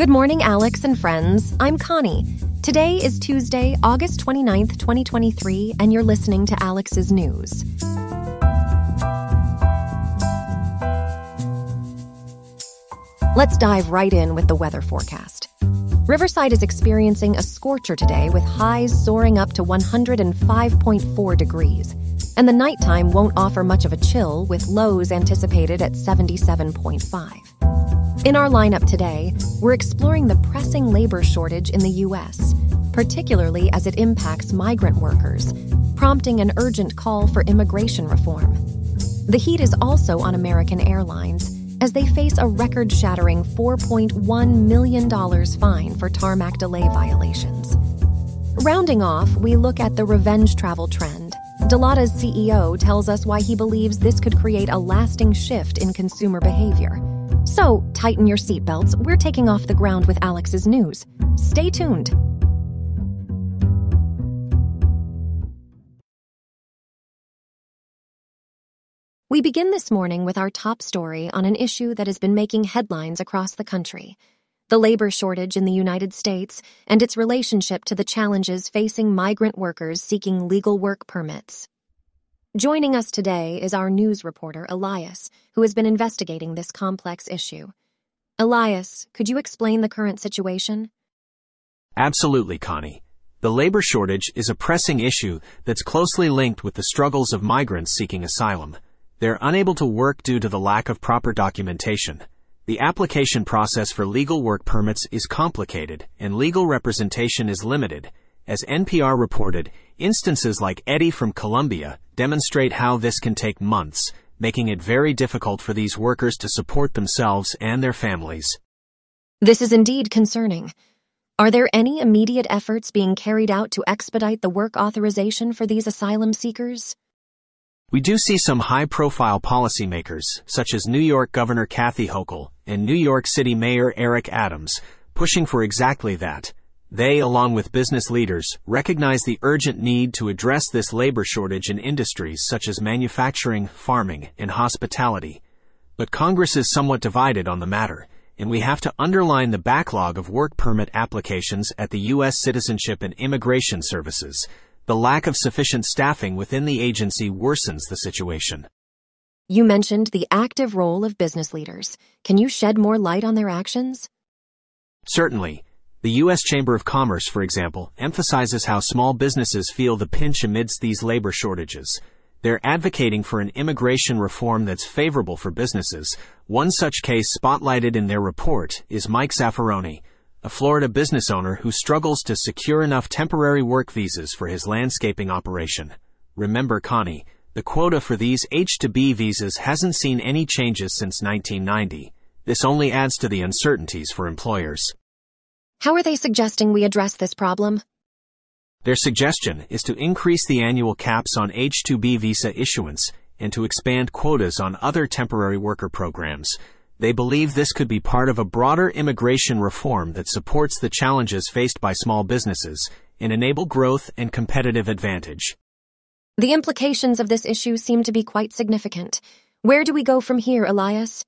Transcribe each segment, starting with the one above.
Good morning, Alex and friends. I'm Connie. Today is Tuesday, August 29th, 2023, and you're listening to Alex's News. Let's dive right in with the weather forecast. Riverside is experiencing a scorcher today with highs soaring up to 105.4 degrees, and the nighttime won't offer much of a chill with lows anticipated at 77.5. In our lineup today, we're exploring the pressing labor shortage in the U.S., particularly as it impacts migrant workers, prompting an urgent call for immigration reform. The heat is also on American Airlines as they face a record shattering $4.1 million fine for tarmac delay violations. Rounding off, we look at the revenge travel trend. Dalata's CEO tells us why he believes this could create a lasting shift in consumer behavior. So, tighten your seatbelts. We're taking off the ground with Alex's news. Stay tuned. We begin this morning with our top story on an issue that has been making headlines across the country the labor shortage in the United States and its relationship to the challenges facing migrant workers seeking legal work permits. Joining us today is our news reporter, Elias, who has been investigating this complex issue. Elias, could you explain the current situation? Absolutely, Connie. The labor shortage is a pressing issue that's closely linked with the struggles of migrants seeking asylum. They're unable to work due to the lack of proper documentation. The application process for legal work permits is complicated and legal representation is limited. As NPR reported, instances like Eddie from Colombia demonstrate how this can take months, making it very difficult for these workers to support themselves and their families. This is indeed concerning. Are there any immediate efforts being carried out to expedite the work authorization for these asylum seekers? We do see some high-profile policymakers, such as New York Governor Kathy Hochul and New York City Mayor Eric Adams, pushing for exactly that. They, along with business leaders, recognize the urgent need to address this labor shortage in industries such as manufacturing, farming, and hospitality. But Congress is somewhat divided on the matter, and we have to underline the backlog of work permit applications at the U.S. Citizenship and Immigration Services, the lack of sufficient staffing within the agency worsens the situation. You mentioned the active role of business leaders. Can you shed more light on their actions? Certainly. The U.S. Chamber of Commerce, for example, emphasizes how small businesses feel the pinch amidst these labor shortages. They're advocating for an immigration reform that's favorable for businesses. One such case spotlighted in their report is Mike Zaffaroni, a Florida business owner who struggles to secure enough temporary work visas for his landscaping operation. Remember, Connie, the quota for these H-2B visas hasn't seen any changes since 1990. This only adds to the uncertainties for employers. How are they suggesting we address this problem? Their suggestion is to increase the annual caps on H-2B visa issuance and to expand quotas on other temporary worker programs. They believe this could be part of a broader immigration reform that supports the challenges faced by small businesses and enable growth and competitive advantage. The implications of this issue seem to be quite significant. Where do we go from here, Elias?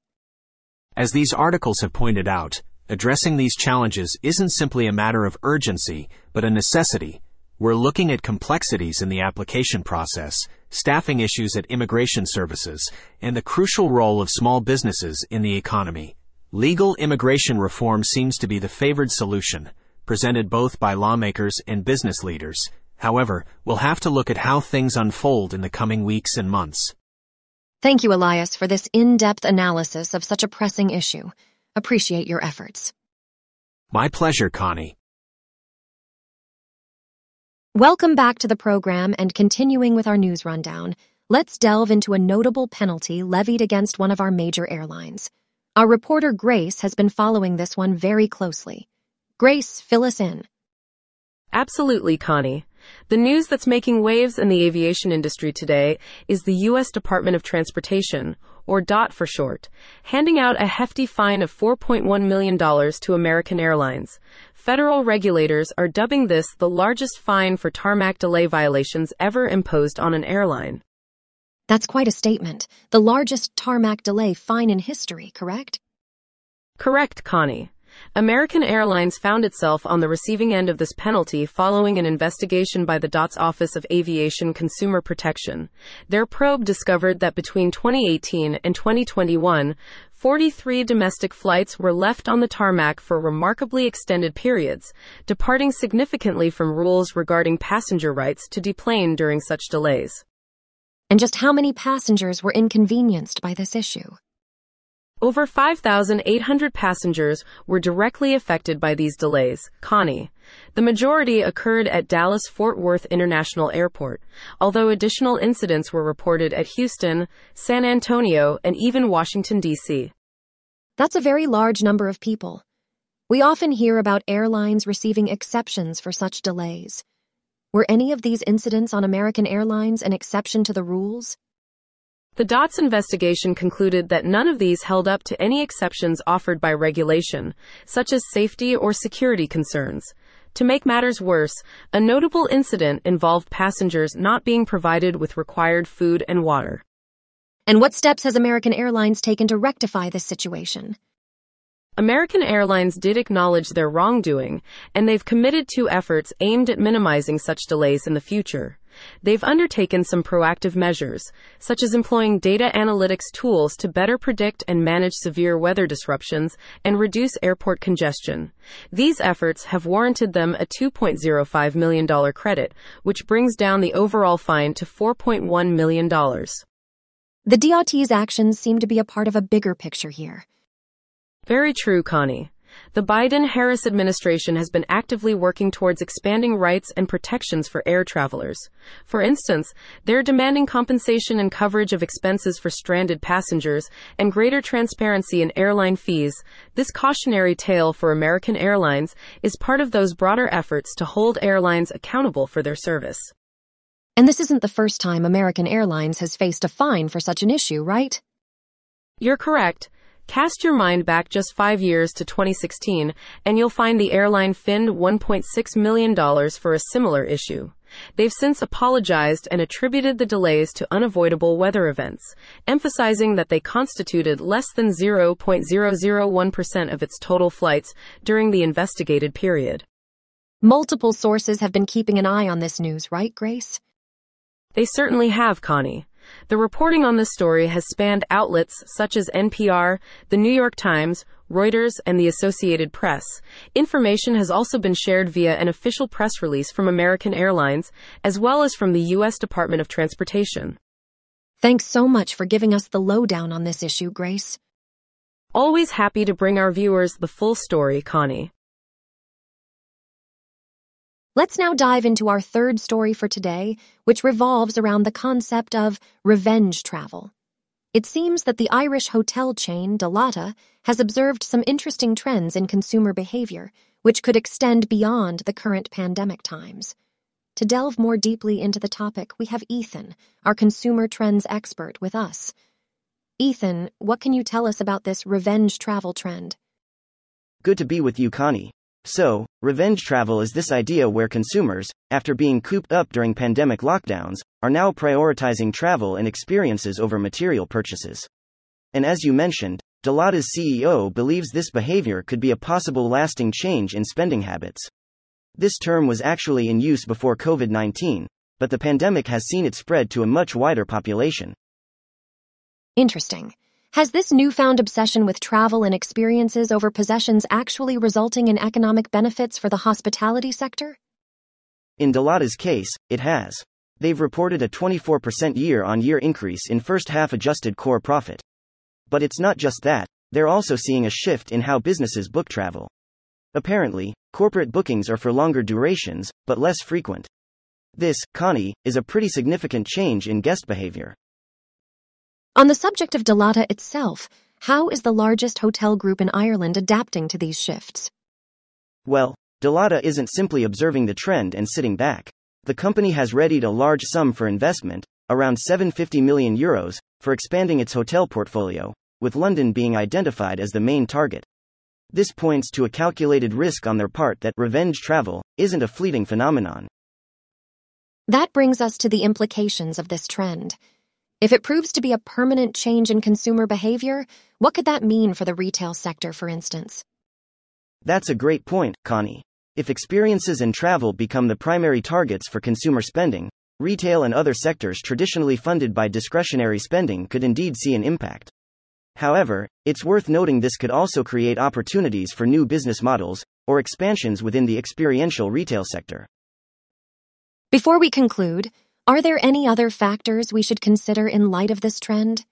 As these articles have pointed out, addressing these challenges isn't simply a matter of urgency, but a necessity. We're looking at complexities in the application process, staffing issues at immigration services, and the crucial role of small businesses in the economy. Legal immigration reform seems to be the favored solution, presented both by lawmakers and business leaders. However, we'll have to look at how things unfold in the coming weeks and months. Thank you, Elias, for this in-depth analysis of such a pressing issue. Appreciate your efforts. My pleasure, Connie. Welcome back to the program and continuing with our news rundown, let's delve into a notable penalty levied against one of our major airlines. Our reporter Grace has been following this one very closely. Grace, fill us in. Absolutely, Connie. The news that's making waves in the aviation industry today is the U.S. Department of Transportation, or DOT for short, handing out a hefty fine of $4.1 million to American Airlines. Federal regulators are dubbing this the largest fine for tarmac delay violations ever imposed on an airline. That's quite a statement. The largest tarmac delay fine in history, correct? Correct, Connie. American Airlines found itself on the receiving end of this penalty following an investigation by the DOT's Office of Aviation Consumer Protection. Their probe discovered that between 2018 and 2021, 43 domestic flights were left on the tarmac for remarkably extended periods, departing significantly from rules regarding passenger rights to deplane during such delays. And just how many passengers were inconvenienced by this issue? Over 5,800 passengers were directly affected by these delays, Connie. The majority occurred at Dallas Fort Worth International Airport, although additional incidents were reported at Houston, San Antonio, and even Washington, D.C. That's a very large number of people. We often hear about airlines receiving exceptions for such delays. Were any of these incidents on American Airlines an exception to the rules? The DOTS investigation concluded that none of these held up to any exceptions offered by regulation, such as safety or security concerns. To make matters worse, a notable incident involved passengers not being provided with required food and water. And what steps has American Airlines taken to rectify this situation? American Airlines did acknowledge their wrongdoing, and they've committed to efforts aimed at minimizing such delays in the future. They've undertaken some proactive measures, such as employing data analytics tools to better predict and manage severe weather disruptions and reduce airport congestion. These efforts have warranted them a $2.05 million credit, which brings down the overall fine to $4.1 million. The DOT's actions seem to be a part of a bigger picture here. Very true, Connie. The Biden Harris administration has been actively working towards expanding rights and protections for air travelers. For instance, they're demanding compensation and coverage of expenses for stranded passengers and greater transparency in airline fees. This cautionary tale for American Airlines is part of those broader efforts to hold airlines accountable for their service. And this isn't the first time American Airlines has faced a fine for such an issue, right? You're correct. Cast your mind back just five years to 2016, and you'll find the airline finned $1.6 million for a similar issue. They've since apologized and attributed the delays to unavoidable weather events, emphasizing that they constituted less than 0.001% of its total flights during the investigated period. Multiple sources have been keeping an eye on this news, right, Grace? They certainly have, Connie. The reporting on this story has spanned outlets such as NPR, The New York Times, Reuters, and the Associated Press. Information has also been shared via an official press release from American Airlines, as well as from the U.S. Department of Transportation. Thanks so much for giving us the lowdown on this issue, Grace. Always happy to bring our viewers the full story, Connie. Let's now dive into our third story for today, which revolves around the concept of revenge travel. It seems that the Irish hotel chain Dalata has observed some interesting trends in consumer behavior, which could extend beyond the current pandemic times. To delve more deeply into the topic, we have Ethan, our consumer trends expert, with us. Ethan, what can you tell us about this revenge travel trend? Good to be with you, Connie. So, revenge travel is this idea where consumers, after being cooped up during pandemic lockdowns, are now prioritizing travel and experiences over material purchases. And as you mentioned, Dalata's CEO believes this behavior could be a possible lasting change in spending habits. This term was actually in use before COVID 19, but the pandemic has seen it spread to a much wider population. Interesting. Has this newfound obsession with travel and experiences over possessions actually resulting in economic benefits for the hospitality sector? In Dalata's case, it has. They've reported a 24% year on year increase in first half adjusted core profit. But it's not just that, they're also seeing a shift in how businesses book travel. Apparently, corporate bookings are for longer durations, but less frequent. This, Connie, is a pretty significant change in guest behavior. On the subject of Dalata itself, how is the largest hotel group in Ireland adapting to these shifts? Well, Dalata isn't simply observing the trend and sitting back. The company has readied a large sum for investment, around 750 million euros, for expanding its hotel portfolio, with London being identified as the main target. This points to a calculated risk on their part that revenge travel isn't a fleeting phenomenon. That brings us to the implications of this trend. If it proves to be a permanent change in consumer behavior, what could that mean for the retail sector, for instance? That's a great point, Connie. If experiences and travel become the primary targets for consumer spending, retail and other sectors traditionally funded by discretionary spending could indeed see an impact. However, it's worth noting this could also create opportunities for new business models or expansions within the experiential retail sector. Before we conclude, are there any other factors we should consider in light of this trend?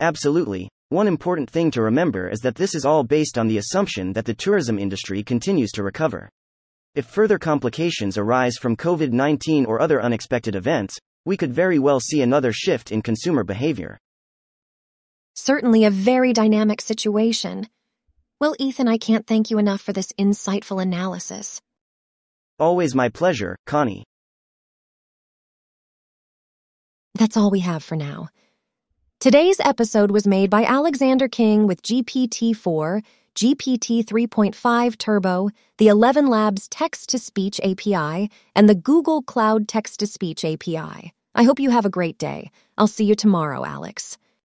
Absolutely. One important thing to remember is that this is all based on the assumption that the tourism industry continues to recover. If further complications arise from COVID 19 or other unexpected events, we could very well see another shift in consumer behavior. Certainly a very dynamic situation. Well, Ethan, I can't thank you enough for this insightful analysis. Always my pleasure, Connie. That's all we have for now. Today's episode was made by Alexander King with GPT 4, GPT 3.5 Turbo, the ElevenLabs Text to Speech API, and the Google Cloud Text to Speech API. I hope you have a great day. I'll see you tomorrow, Alex.